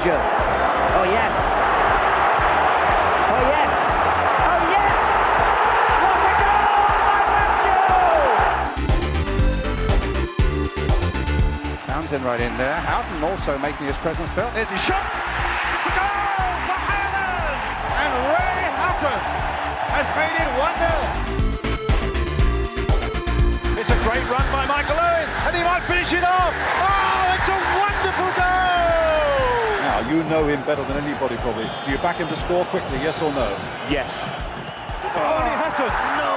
Badger. Oh, yes. Oh, yes. Oh, yes. What a goal by Badger! Townsend right in there. Houghton also making his presence felt. There's his shot. It's a goal for Ireland. And Ray Houghton has made it 1 0. It's a great run by Michael Owen, and he might finish it off. Oh, you know him better than anybody, probably. Do you back him to score quickly, yes or no? Yes. Oh, and he hasn't. No.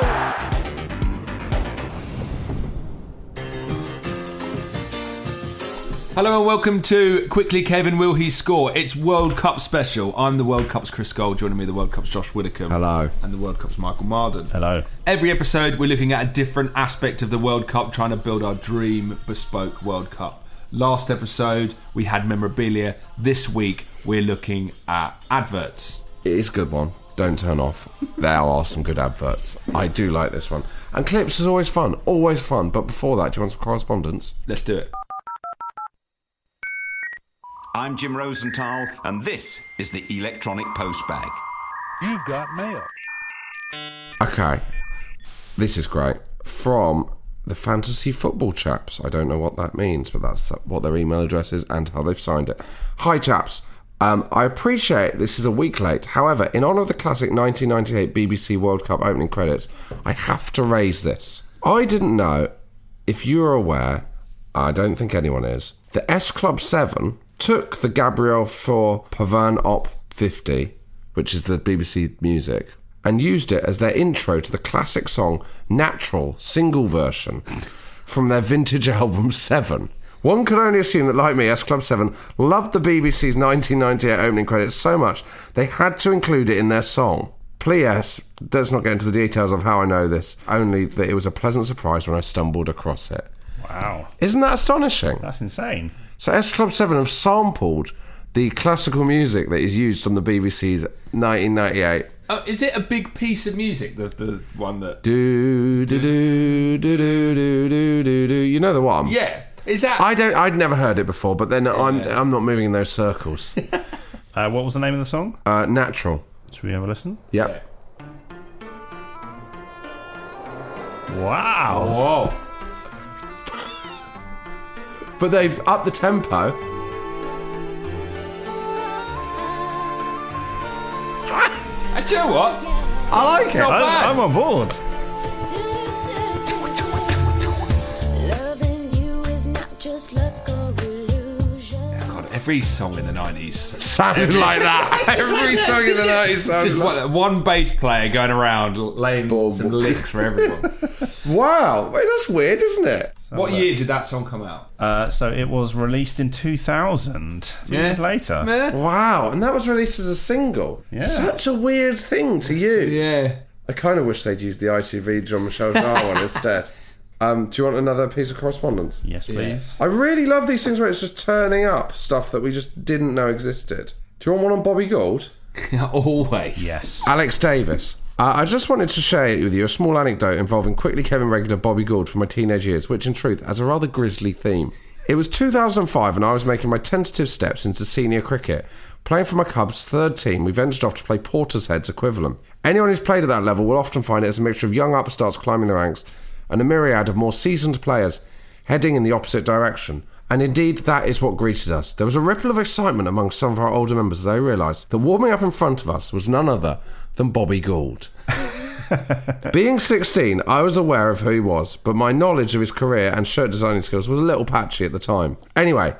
Hello and welcome to Quickly Kevin Will He Score? It's World Cup special. I'm the World Cup's Chris Gold, joining me the World Cup's Josh Widdicombe. Hello. And the World Cup's Michael Marden. Hello. Every episode we're looking at a different aspect of the World Cup, trying to build our dream bespoke World Cup. Last episode we had memorabilia. This week we're looking at adverts. It is a good one. Don't turn off. There are some good adverts. I do like this one. And clips is always fun. Always fun. But before that, do you want some correspondence? Let's do it. I'm Jim Rosenthal, and this is the Electronic Postbag. You've got mail. Okay. This is great. From the Fantasy Football Chaps. I don't know what that means, but that's what their email address is and how they've signed it. Hi, chaps. Um, I appreciate this is a week late. However, in honour of the classic 1998 BBC World Cup opening credits, I have to raise this. I didn't know if you're aware, I don't think anyone is, the S Club 7 took the Gabriel Fauré Pavane Op 50, which is the BBC music, and used it as their intro to the classic song Natural single version from their vintage album 7. One can only assume that, like me, S Club 7 loved the BBC's 1998 opening credits so much they had to include it in their song. Please, Let's not get into the details of how I know this, only that it was a pleasant surprise when I stumbled across it. Wow. Isn't that astonishing? That's insane. So S Club 7 have sampled the classical music that is used on the BBC's 1998. Oh, is it a big piece of music? The the one that Do do do do do do do do do. You know the one? yeah. Is that I don't. I'd never heard it before, but then I'm I'm not moving in those circles. Uh, what was the name of the song? Uh, natural. Should we have a listen? Yep. Wow. Whoa. But they've upped the tempo. Uh, do you know what? I like it. Not bad. I'm, I'm on board. Every song in the nineties. Sounded like that. Every song in the night sounded Just like one, one bass player going around laying some licks for everyone. Wow. Wait, that's weird, isn't it? what year did that song come out? Uh, so it was released in 2000. Two years later. Wow. And that was released as a single. Yeah. Such a weird thing to use. Yeah. I kind of wish they'd used the ITV John Michel Jarre one instead. Um, do you want another piece of correspondence? Yes, please. I really love these things where it's just turning up stuff that we just didn't know existed. Do you want one on Bobby Gould? Always. Yes. Alex Davis. Uh, I just wanted to share with you a small anecdote involving quickly Kevin regular Bobby Gould from my teenage years, which in truth has a rather grisly theme. It was 2005 and I was making my tentative steps into senior cricket. Playing for my Cubs' third team, we ventured off to play Porter's Heads equivalent. Anyone who's played at that level will often find it as a mixture of young upstarts climbing the ranks and a myriad of more seasoned players heading in the opposite direction. And indeed, that is what greeted us. There was a ripple of excitement among some of our older members as they realised that warming up in front of us was none other than Bobby Gould. Being 16, I was aware of who he was, but my knowledge of his career and shirt designing skills was a little patchy at the time. Anyway,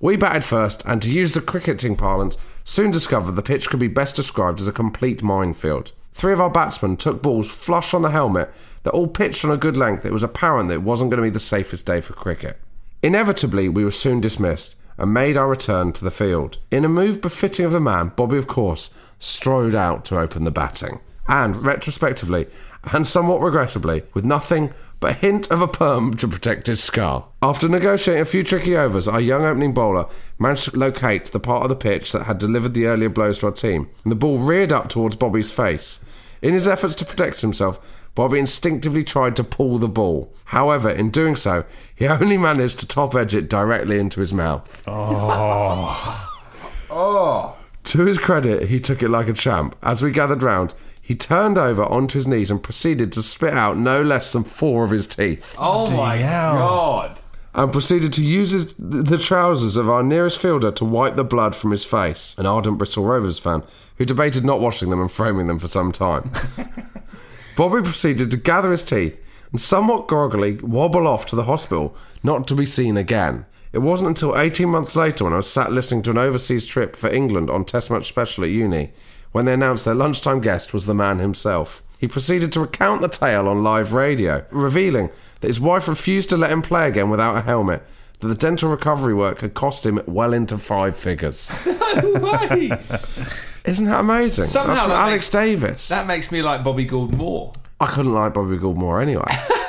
we batted first, and to use the cricketing parlance, soon discovered the pitch could be best described as a complete minefield. Three of our batsmen took balls flush on the helmet that all pitched on a good length. It was apparent that it wasn't going to be the safest day for cricket. Inevitably, we were soon dismissed and made our return to the field. In a move befitting of the man, Bobby, of course, strode out to open the batting. And, retrospectively, and somewhat regrettably, with nothing but a hint of a perm to protect his skull. After negotiating a few tricky overs, our young opening bowler managed to locate the part of the pitch that had delivered the earlier blows to our team, and the ball reared up towards Bobby's face. In his efforts to protect himself, Bobby instinctively tried to pull the ball. However, in doing so, he only managed to top edge it directly into his mouth. Oh. oh. To his credit, he took it like a champ. As we gathered round, he turned over onto his knees and proceeded to spit out no less than four of his teeth. Oh my hell. god. and proceeded to use his, the trousers of our nearest fielder to wipe the blood from his face. An ardent Bristol Rovers fan who debated not washing them and framing them for some time. Bobby proceeded to gather his teeth and somewhat groggily wobble off to the hospital, not to be seen again. It wasn't until 18 months later when I was sat listening to an overseas trip for England on Test Match Special at uni when they announced their lunchtime guest was the man himself. He proceeded to recount the tale on live radio, revealing that his wife refused to let him play again without a helmet, that the dental recovery work had cost him well into five figures. no Way. Isn't that amazing? Somehow That's from that Alex makes- Davis. That makes me like Bobby Gould more. I couldn't like Bobby Gould more anyway.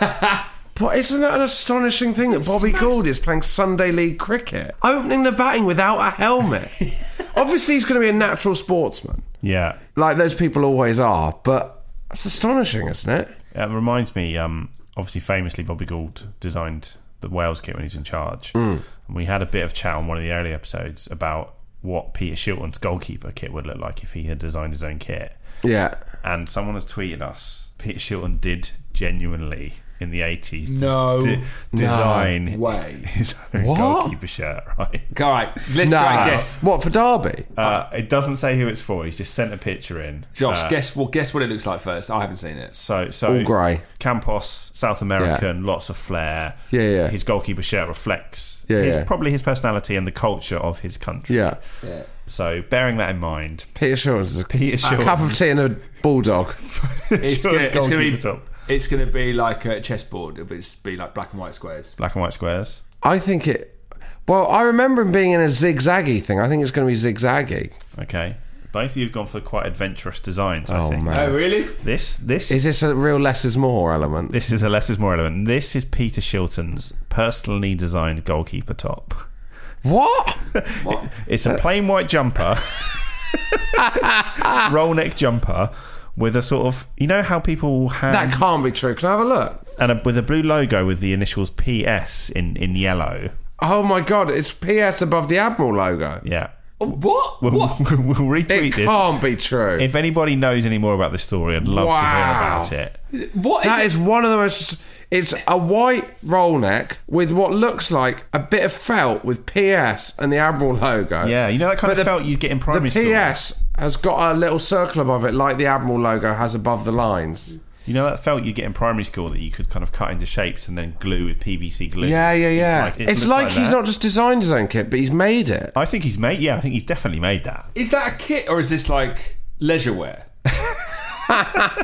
but isn't that an astonishing thing that Bobby Gould is playing Sunday League cricket? Opening the batting without a helmet. Obviously, he's going to be a natural sportsman, Yeah. like those people always are, but that's astonishing, isn't it? It reminds me, um, obviously, famously, Bobby Gould designed the Wales kit when he's in charge. Hmm. And we had a bit of chat on one of the early episodes about what Peter Shilton's goalkeeper kit would look like if he had designed his own kit. Yeah. And someone has tweeted us Peter Shilton did genuinely in the 80s No. de- design way. his own What? goalkeeper shirt, right? All right, let's try and guess. What, for Derby? Uh, it doesn't say who it's for. He's just sent a picture in. Josh, Uh, guess what? Guess what it looks like first. I haven't seen it. So, so All grey. Campos, South American, lots of flair. Yeah, yeah. His goalkeeper shirt reflects Yeah, his, yeah. probably his personality and the culture of his country. Yeah. So, bearing that in mind, Peter Shaw's a Peter a cup of tea and a bulldog. It's Shilton's gonna, it's, gonna goalkeeper be, top. It's gonna be like a chessboard. It'll just be like black and white squares. black and white squares. I think it. Well, I remember him being in a zigzaggy thing. I think it's going to be zigzaggy. Okay. Both of you have gone for quite adventurous designs, I Oh, think. man. Oh, really? This this Is this a real less is more element? this is a less is more element. This is Peter Shilton's personally designed goalkeeper top. What? It's a plain white jumper, roll neck jumper, with a sort of you know how people have That can't be true. Can I have a look? and a, with a blue logo with the initials PS in in yellow. Oh my god, it's PS above the Admiral logo. Yeah, What? we'll, What? we'll retweet It this. can't be true. If anybody knows any more about this story, I'd love to hear Wow. about it. What? that it? is one of the most. It's a white roll neck with what looks like a bit of felt with PS and the Admiral logo. Yeah, you know that kind But of the- felt you'd get in The primary school. PS has got a little circle above it, like the Admiral logo has above the lines. You know that felt you get in primary school that you could kind of cut into shapes and then glue with PVC glue. Yeah, yeah, yeah. like- it it's like, like he's that. not just designed his own kit, but he's made it. I think he's made. Yeah, I think he's definitely made that. Is that a kit or is this like leisure wear?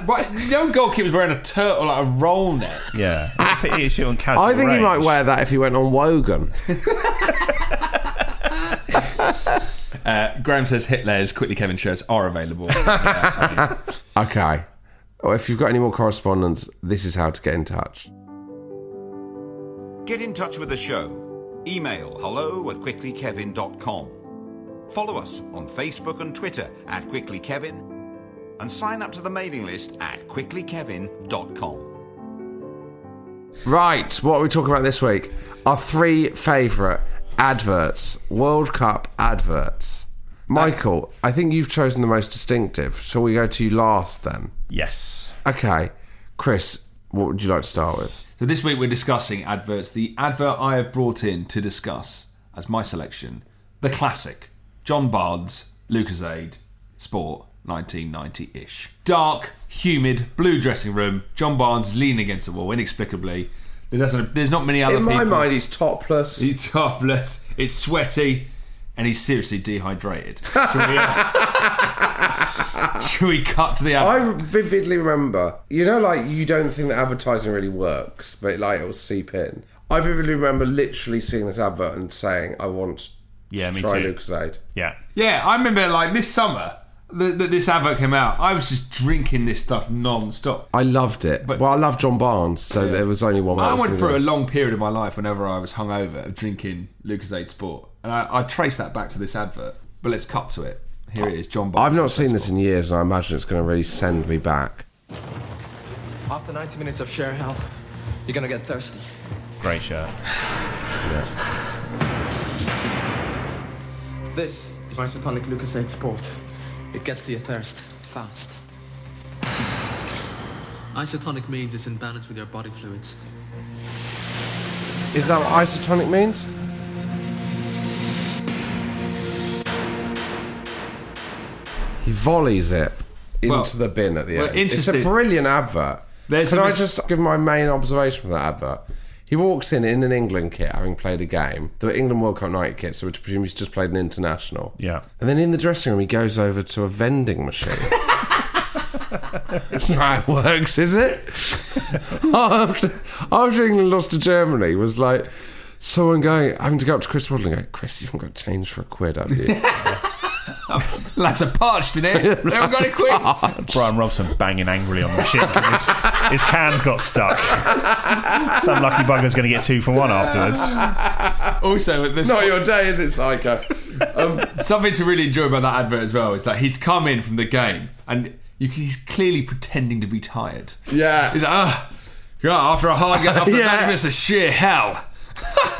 right, no goalkeeper's wearing a turtle like a roll neck. Yeah, It's a Peter Shilton casual. I think he might wear that if he went on Wogan. Uh, Graham says Hitler's quickly Kevin shirts are available. Okay. Well, if you've got any more correspondence, this is how to get in touch. Get in touch with the show. Email hello at quicklykevin.com. Follow us on Facebook and Twitter at quicklykevin and sign up to the mailing list at quicklykevin.com. Right, what are we talking about this week? Our three favourite adverts, World Cup adverts. Michael, I think you've chosen the most distinctive. Shall we go to you last then? Yes. Okay, Chris, what would you like to start with? So this week we're discussing adverts. The advert I have brought in to discuss as my selection, the classic John Barnes, Lucozade, Sport, 1990-ish. Dark, humid, blue dressing room. John Barnes leaning against the wall inexplicably. There doesn't, there's not many other In my people. mind, he's topless. He's topless. It's sweaty, and he's seriously dehydrated. Should we, uh, should we cut to the I vividly remember, you know, like you don't think that advertising really works, but like it will seep in. I vividly remember literally seeing this advert and saying, "I want Yeah, to me try too. Lucozade." Yeah. Yeah, I remember like this summer that that this advert came out. I was just drinking this stuff non-stop. I loved it. But- well, I love John Barnes, so there was only one. I went through a long period of my life whenever I was hungover of drinking Lucozade Sport, and I, I traced that back to this advert. But let's cut to it. Here it is, John. Barnes. I've not seen this in years, and I imagine it's going to really send me back. After 90 minutes of sheer hell, you're gonna get thirsty. Great shirt. This is isotonic Lucozade Sport. It gets to your thirst fast. Isotonic means it's in balance with your body fluids. Is that what isotonic means? He volleys it into Well- the bin at the well, end. It's a brilliant advert. There's Can I mis- just give my main observation from that advert? He walks in in an England kit, having played a game, the England World Cup night kit, so which presume he's just played an international. Yeah. And then in the dressing room, he goes over to a vending machine. It's not how it works, is it? after, after England lost to Germany, was like someone going, having to go up to Chris Waddle and go, Chris, you haven't got change for a quid, have you? Lads are parched in here. They haven't got it quick. Brian Robson banging angrily on the machine his, his cans got stuck. Some lucky bugger's going to get two for one afterwards. Also, there's not your day, is it, Psycho? Um, something to really enjoy about that advert as well is that he's come in from the game and you, can- he's clearly pretending to be tired. yeah. He's like, ah, yeah, after a hard game, after Yeah. 90 minutes of sheer hell.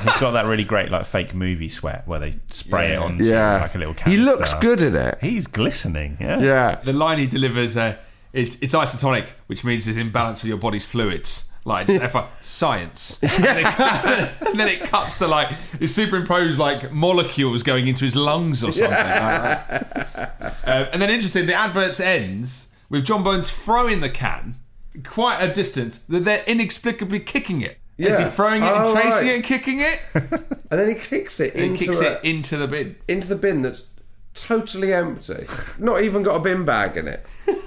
He's got that really great like fake movie sweat where they spray it onto Yeah. like a little can. he looks good in it. He's glistening. Yeah. Yeah. The line he delivers, uh, it's, it's isotonic, which means it's in balance with your body's fluids. Like F- science, and, then it, and then it cuts to like it's superimposed like molecules going into his lungs or something. like. Uh, and then interesting, the advert ends with John Barnes throwing the can quite a distance. That they're inexplicably kicking it. Is he Yeah. throwing it Oh, and chasing right. it and kicking it? And then he kicks it and into, kicks a- it into the bin. into the bin that's totally empty. Not even got a bin bag in it.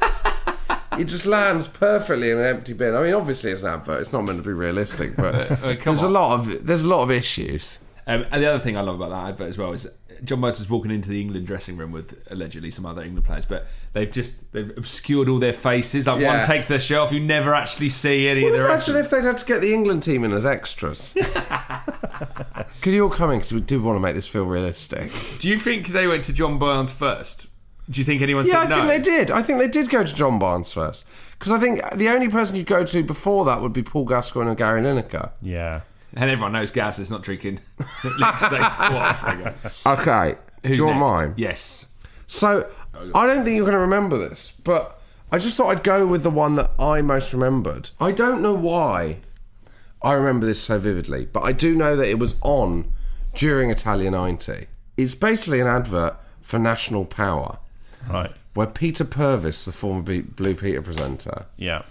He just lands perfectly in an empty bin. I mean, obviously it's an advert; it's not meant to be realistic, but Uh, come there's a lot of there's a lot of issues. Um, and the other thing I love about that advert as well is John Murtaugh's walking into the England dressing room with allegedly some other England players, but they've just they've obscured all their faces. Like Yeah. one takes their shirt off, you never actually see any Well, of their. imagine actions. if they'd had to get the England team in as extras. Could you all come in because we do want to make this feel realistic? Do you think they went to John Barnes first? Do you think anyone Yeah, I no? think they did. I think they did go to John Barnes first because I think the only person you'd go to before that would be Paul Gascoigne and Gary Lineker. Yeah. And everyone knows Gaz is not drinking. Who's Okay, do you want next? mine? Yes. So I don't think you're going to remember this, but I just thought I'd go with the one that I most remembered. I don't know why I remember this so vividly, but I do know that it was on during Italia 90. It's basically an advert for National Power, Right. where Peter Purves, the former B- Blue Peter presenter, Yeah.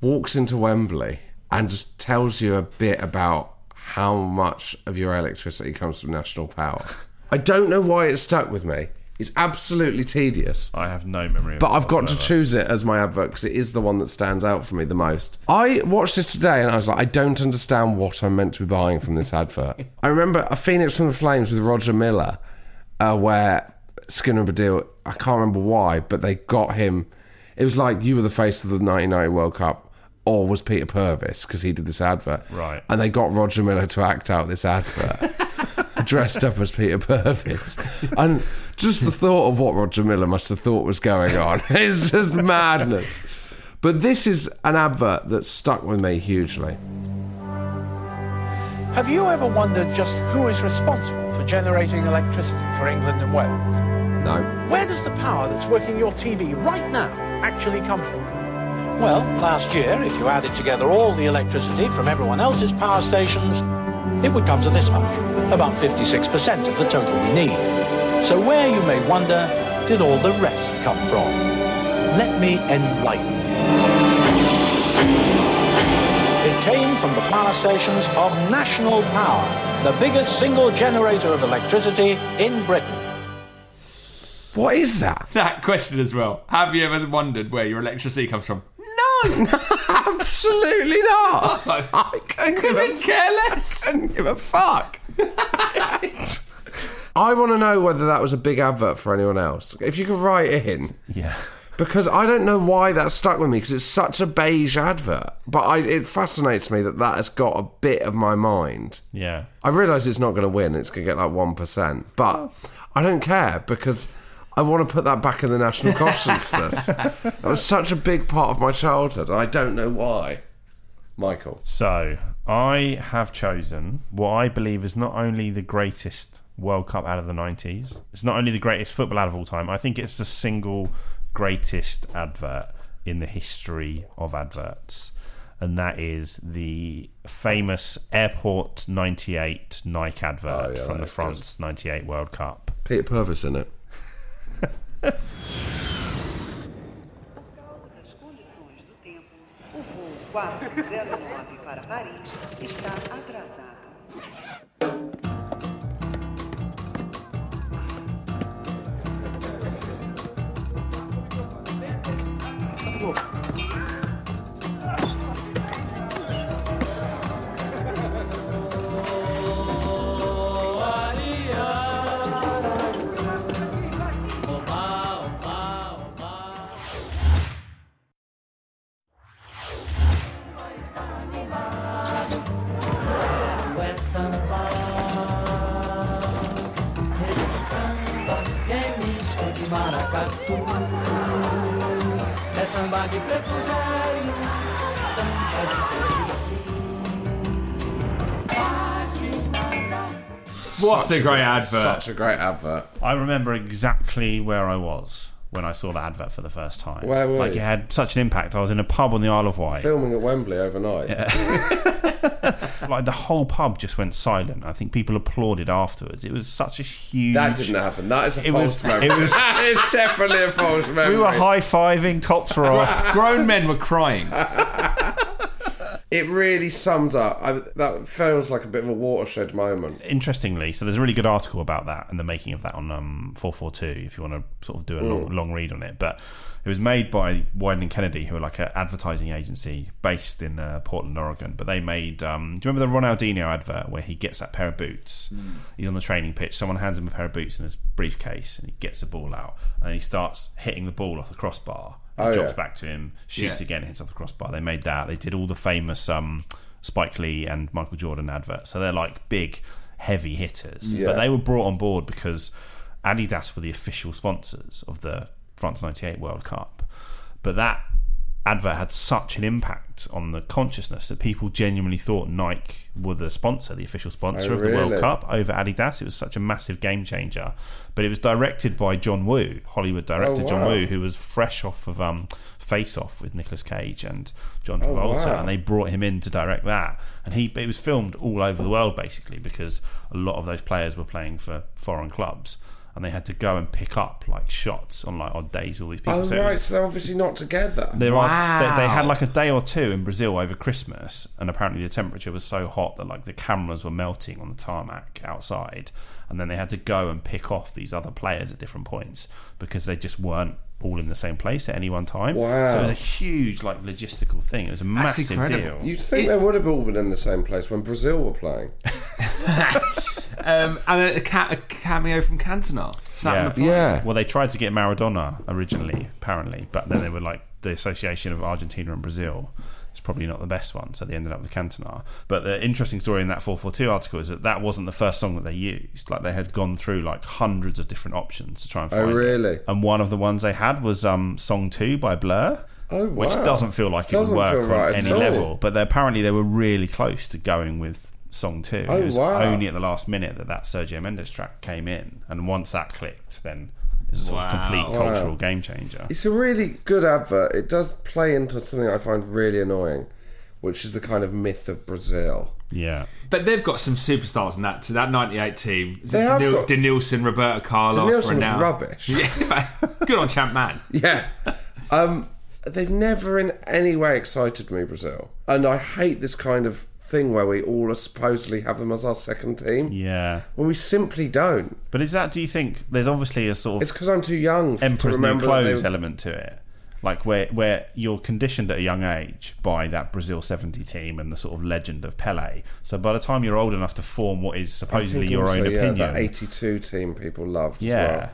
walks into Wembley and just tells you a bit about how much of your electricity comes from national power. I don't know why it stuck with me. It's absolutely tedious. I have no memory of But it I've got to whatsoever. choose it as my advert because it is the one that stands out for me the most. I watched this today and I was like, I don't understand what I'm meant to be buying from this advert. I remember a Phoenix from the Flames with Roger Milla, uh, where Skinner Baddiel, I can't remember why, but they got him. It was like you were the face of the 1990 World Cup. Or was Peter Purves because he did this advert, Right. And they got Roger Milla to act out this advert. dressed up as Peter Purves. And just the thought of what Roger Milla must have thought was going on is just madness. But this is an advert that stuck with me hugely. Have you ever wondered just who is responsible for generating electricity for England and Wales? No. Where does the power that's working your TV right now actually come from? Well, last year, if you added together all the electricity from everyone else's power stations, it would come to this much, about 56% of the total we need. So where, you may wonder, did all the rest come from? Let me enlighten you. It came from the power stations of National Power, the biggest single generator of electricity in Britain. What is that? That question as well. Have you ever wondered where your electricity comes from? Absolutely not. I couldn't give a Couldn't care less. I couldn't give a fuck. I want to know whether that was a big advert for anyone else. If you could write in, Yeah. because I don't know why that stuck with me because it's such a beige advert. But I, it fascinates me that that has got a bit of my mind. Yeah. I realise it's not going to win; it's going to get like one percent. But I don't care because I want to put that back in the national consciousness. that was such a big part of my childhood, and I don't know why. Michael, So I have chosen what I believe is not only the greatest World Cup out of the 90s, it's not only the greatest football out of all time, I think it's the single greatest advert in the history of adverts. And that is the famous Airport 98 Nike advert Oh, yeah, from the that's France 98 World Cup. Peter Purves in it. Causa das condições do tempo, o voo 409 para Paris está atrasado. Samba de preto velho, samba de preto What Such a great advert. Such a great advert. I remember exactly where I was when I saw the advert for the first time. Where were like you? it had such an impact. I was in a pub on the Isle of Wight. Filming at Wembley overnight. like the whole pub just went silent. I think people applauded afterwards. It was such a huge. That didn't happen. That is a It false was- memory. it was- that is definitely a false memory. We were high fiving, tops were off. Grown men were crying. It really sums up. I, that feels like a bit of a watershed moment. Interestingly, so there's a really good article about that and the making of that on um, 442 if you want to sort of do a long, long read on it. But it was made by Wieden and Kennedy, who are like an advertising agency based in uh, Portland, Oregon. But they made, um, do you remember the Ronaldinho advert where he gets that pair of boots? He's on the training pitch, someone hands him a pair of boots in his briefcase, and he gets the ball out and he starts hitting the ball off the crossbar. Oh, drops yeah. back to him, shoots Yeah. again, hits off the crossbar. They made that. They did all the famous um, Spike Lee and Michael Jordan adverts. So they're like big, heavy hitters. Yeah. But they were brought on board because Adidas were the official sponsors of the France 98 World Cup. But that advert had such an impact on the consciousness that people genuinely thought Nike were the sponsor, the official sponsor Oh, of the World? Cup over Adidas. It was such a massive game changer. But it was directed by John Woo, Hollywood director Oh, John. Woo, who was fresh off of um, Face Off with Nicolas Cage and John Oh, Travolta, wow. and they brought him in to direct that. And he it was filmed all over the world basically because a lot of those players were playing for foreign clubs. And they had to go and pick up like shots on like odd days. All these people. Oh, So it was- right. So they're obviously not together. there are they, they had like a day or two in Brazil over Christmas, and apparently the temperature was so hot that like the cameras were melting on the tarmac outside, and then they had to go and pick off these other players at different points because they just weren't all in the same place at any one time. Wow. So it was a huge like logistical thing. It was a massive incredible. deal. You'd think they would have all been in the same place when Brazil were playing. um, and a, a, ca- a cameo from Cantona. Sat on the plane. Well, they tried to get Maradona originally, apparently, but then they were like the association of Argentina and Brazil. It's probably not the best one, so they ended up with Cantona. But the interesting story in that 442 article is that that wasn't the first song that they used. Like they had gone through like hundreds of different options to try and Oh, find it. really? And one of the ones they had was um, song two by Blur. Oh, wow. Which doesn't feel like it would Doesn't work feel on any level. But apparently they were really close to going with song too. Oh, it was wow. only at the last minute that that Sergio Mendes track came in. And once that clicked, then it was a sort of complete Wow. cultural game changer. It's a really good advert. It does play into something I find really annoying, which is the kind of myth of Brazil. Yeah. But they've got some superstars in that. To that '98 team, Is it They have Denil- got- Denilson, Roberto Carlos, Denilson was Ronaldo. rubbish. Yeah, good on Champ Man. Yeah. Um, they've never in any way excited me, Brazil. And I hate this kind of thing where we all are supposedly have them as our second team. Yeah. When we simply don't. But is that, do you think, there's obviously a sort of. It's because I'm too young f- to Emperor's New Clothes element to it. Like where where you're conditioned at a young age by that Brazil 70 team and the sort of legend of Pele. So by the time you're old enough to form what is supposedly your also, own yeah, opinion. That 82 team people loved Yeah. as well.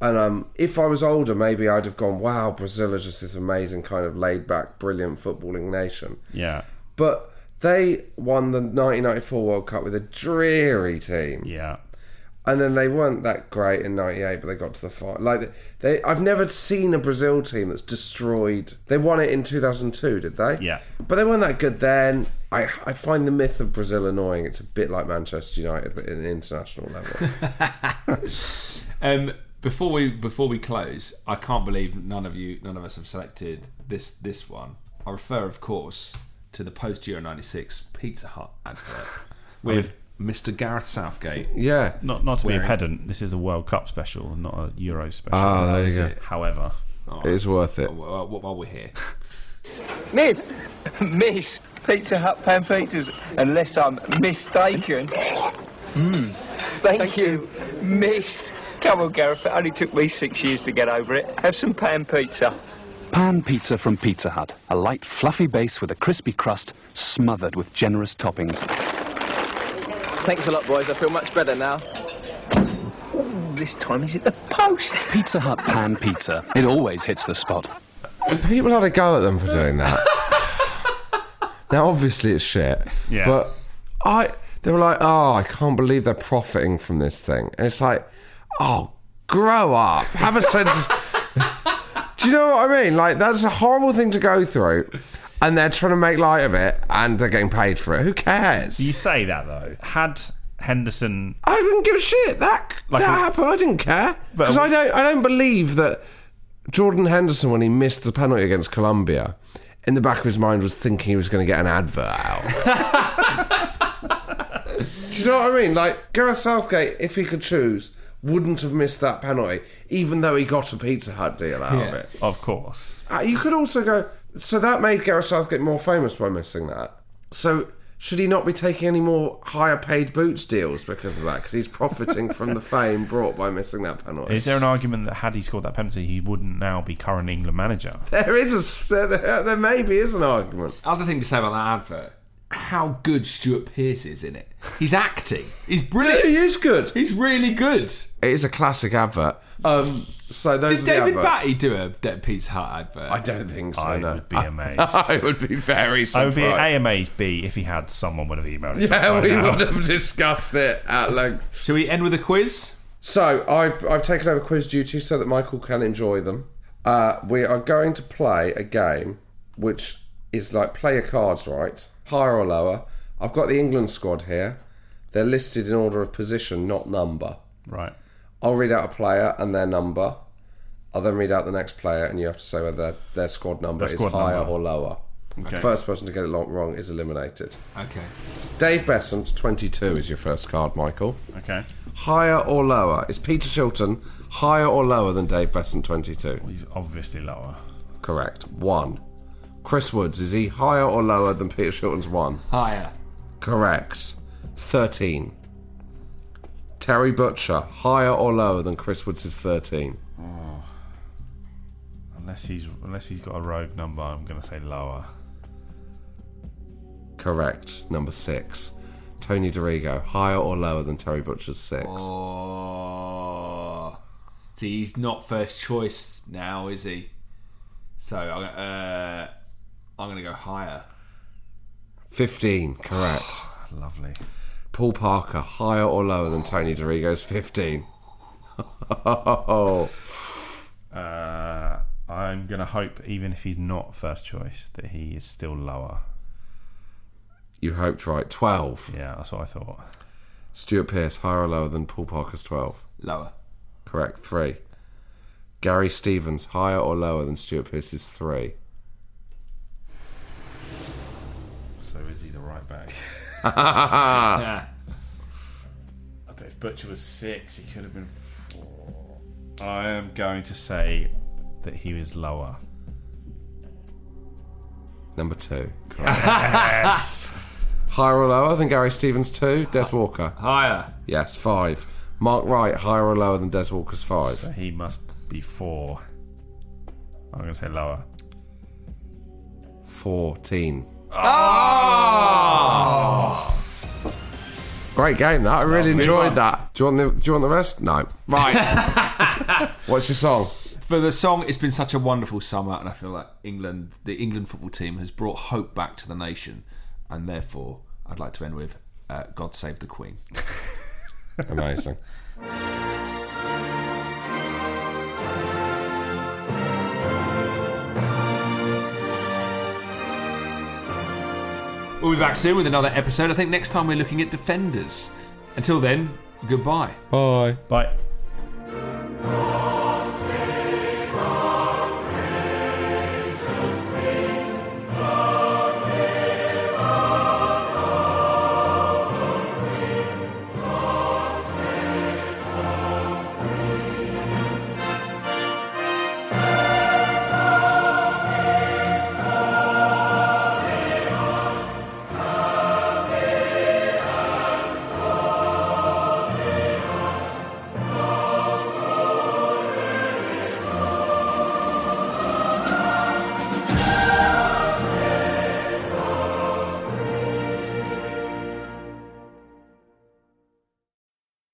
And um, if I was older, maybe I'd have gone, wow, Brazil is just this amazing kind of laid back, brilliant footballing nation. Yeah. But they won the 1994 World Cup with a dreary team. Yeah. And then they weren't that great in '98, but they got to the final. Like they, I've never seen a Brazil team that's destroyed. They won it in 2002, did they? Yeah. But they weren't that good then. I, I find the myth of Brazil annoying. It's a bit like Manchester United, but at an international level. Um, before we before we close, I can't believe none of you, none of us have selected this this one. I refer, of course, to the post Euro '96 Pizza Hut advert with Mr. Gareth Southgate. Yeah. Not not to be a pedant, this is a World Cup special, not a Euro special. Ah, there you go. it? However, It is worth it. While, while we're here, Miss, Miss, Pizza Hut pan pizzas, unless I'm mistaken. Hmm. Thank, you, Miss. Come on, Gareth. It only took me six years to get over it. Have some pan pizza. Pan pizza from Pizza Hut. A light, fluffy base with a crispy crust smothered with generous toppings. Thanks a lot, boys. I feel much better now. Ooh, this time is at the post. Pizza Hut pan pizza. It always hits the spot. People had a go at them for doing that. now, obviously, it's shit. Yeah. But I, they were like, "Oh, I can't believe they're profiting from this thing," and it's like, "Oh, grow up, have a sense." Do you know what I mean? Like, that's a horrible thing to go through, and they're trying to make light of it, and they're getting paid for it. Who cares? you say that though. Had Henderson I didn't give a shit. That Like that a- happened. I didn't care because I don't. I don't believe that Jordan Henderson, when he missed the penalty against Colombia, in the back of his mind was thinking he was going to get an advert out. Do you know what I mean? Like Gareth Southgate, if he could choose, wouldn't have missed that penalty, even though he got a Pizza Hut deal out of it. Of course. Uh, you could also go. So that made Gareth Southgate more famous by missing that. So should he not be taking any more higher paid boots deals because of that? Because he's profiting from the fame brought by missing that penalty. Is there an argument that had he scored that penalty, he wouldn't now be current England manager? There is a there, there, there maybe is an argument. other thing to say about that advert: how good Stuart Pearce is in it. He's acting. He's brilliant. he is good. He's really good. It is a classic advert. Um, so those Did are David adverts. Batty do a Dead Pizza Hut advert? I don't think so. I no. would be amazed. I would be very I would be A amazed. B if he had someone would have emailed. us yeah, we out. would have discussed it at length. Shall we end with a quiz? So I've, I've taken over quiz duty so that Michael can enjoy them. Uh, we are going to play a game which is like play your cards right, higher or lower. I've got the England squad here. They're listed in order of position, not number. Right. I'll read out a player and their number. I'll then read out the next player, and you have to say whether their, their squad number Their is higher number. or lower. Okay. First person to get it wrong is eliminated. Okay. Dave Beasant, 22 is your first card, Michael. Okay. Higher or lower? Is Peter Shilton higher or lower than Dave Beasant, 22? He's obviously lower. Correct. One. Chris Woods, is he higher or lower than Peter Shilton's one? Higher. Correct. 13. Terry Butcher, higher or lower than Chris Woods' 13? Oh. Unless he's unless he's got a rogue number, I'm going to say lower. Correct. Number 6. Tony Dorigo, higher or lower than Terry Butcher's six? Oh. See, he's not first choice now, is he? So uh, I'm going to go higher. 15, correct. Lovely. Paul Parker, higher or lower than Tony Dorigo's 15? oh. Uh, I'm going to hope, even if he's not first choice, that he is still lower. You hoped right. 12. Yeah, that's what I thought. Stuart Pearce, higher or lower than Paul Parker's 12? Lower. Correct. 3. Gary Stevens, higher or lower than Stuart Pearce's 3? Right back? Yeah. I bet if Butcher was six, he could have been four. I am going to say that he was lower. Number 2. Correct. Higher or lower than Gary Stevens 2? Des Walker? Higher. Yes, 5. Mark Wright, higher or lower than Des Walker's 5? So he must be four. I'm going to say lower. 14. Oh! Great game, that. I really enjoyed one. that. Do you, want the, do you want the rest? No. Right. What's your song? For the song, it's been such a wonderful summer, and I feel like England, the England football team, has brought hope back to the nation, and therefore, I'd like to end with uh, "God Save the Queen." Amazing. We'll be back soon with another episode. I think next time we're looking at defenders. Until then, goodbye. Bye. Bye.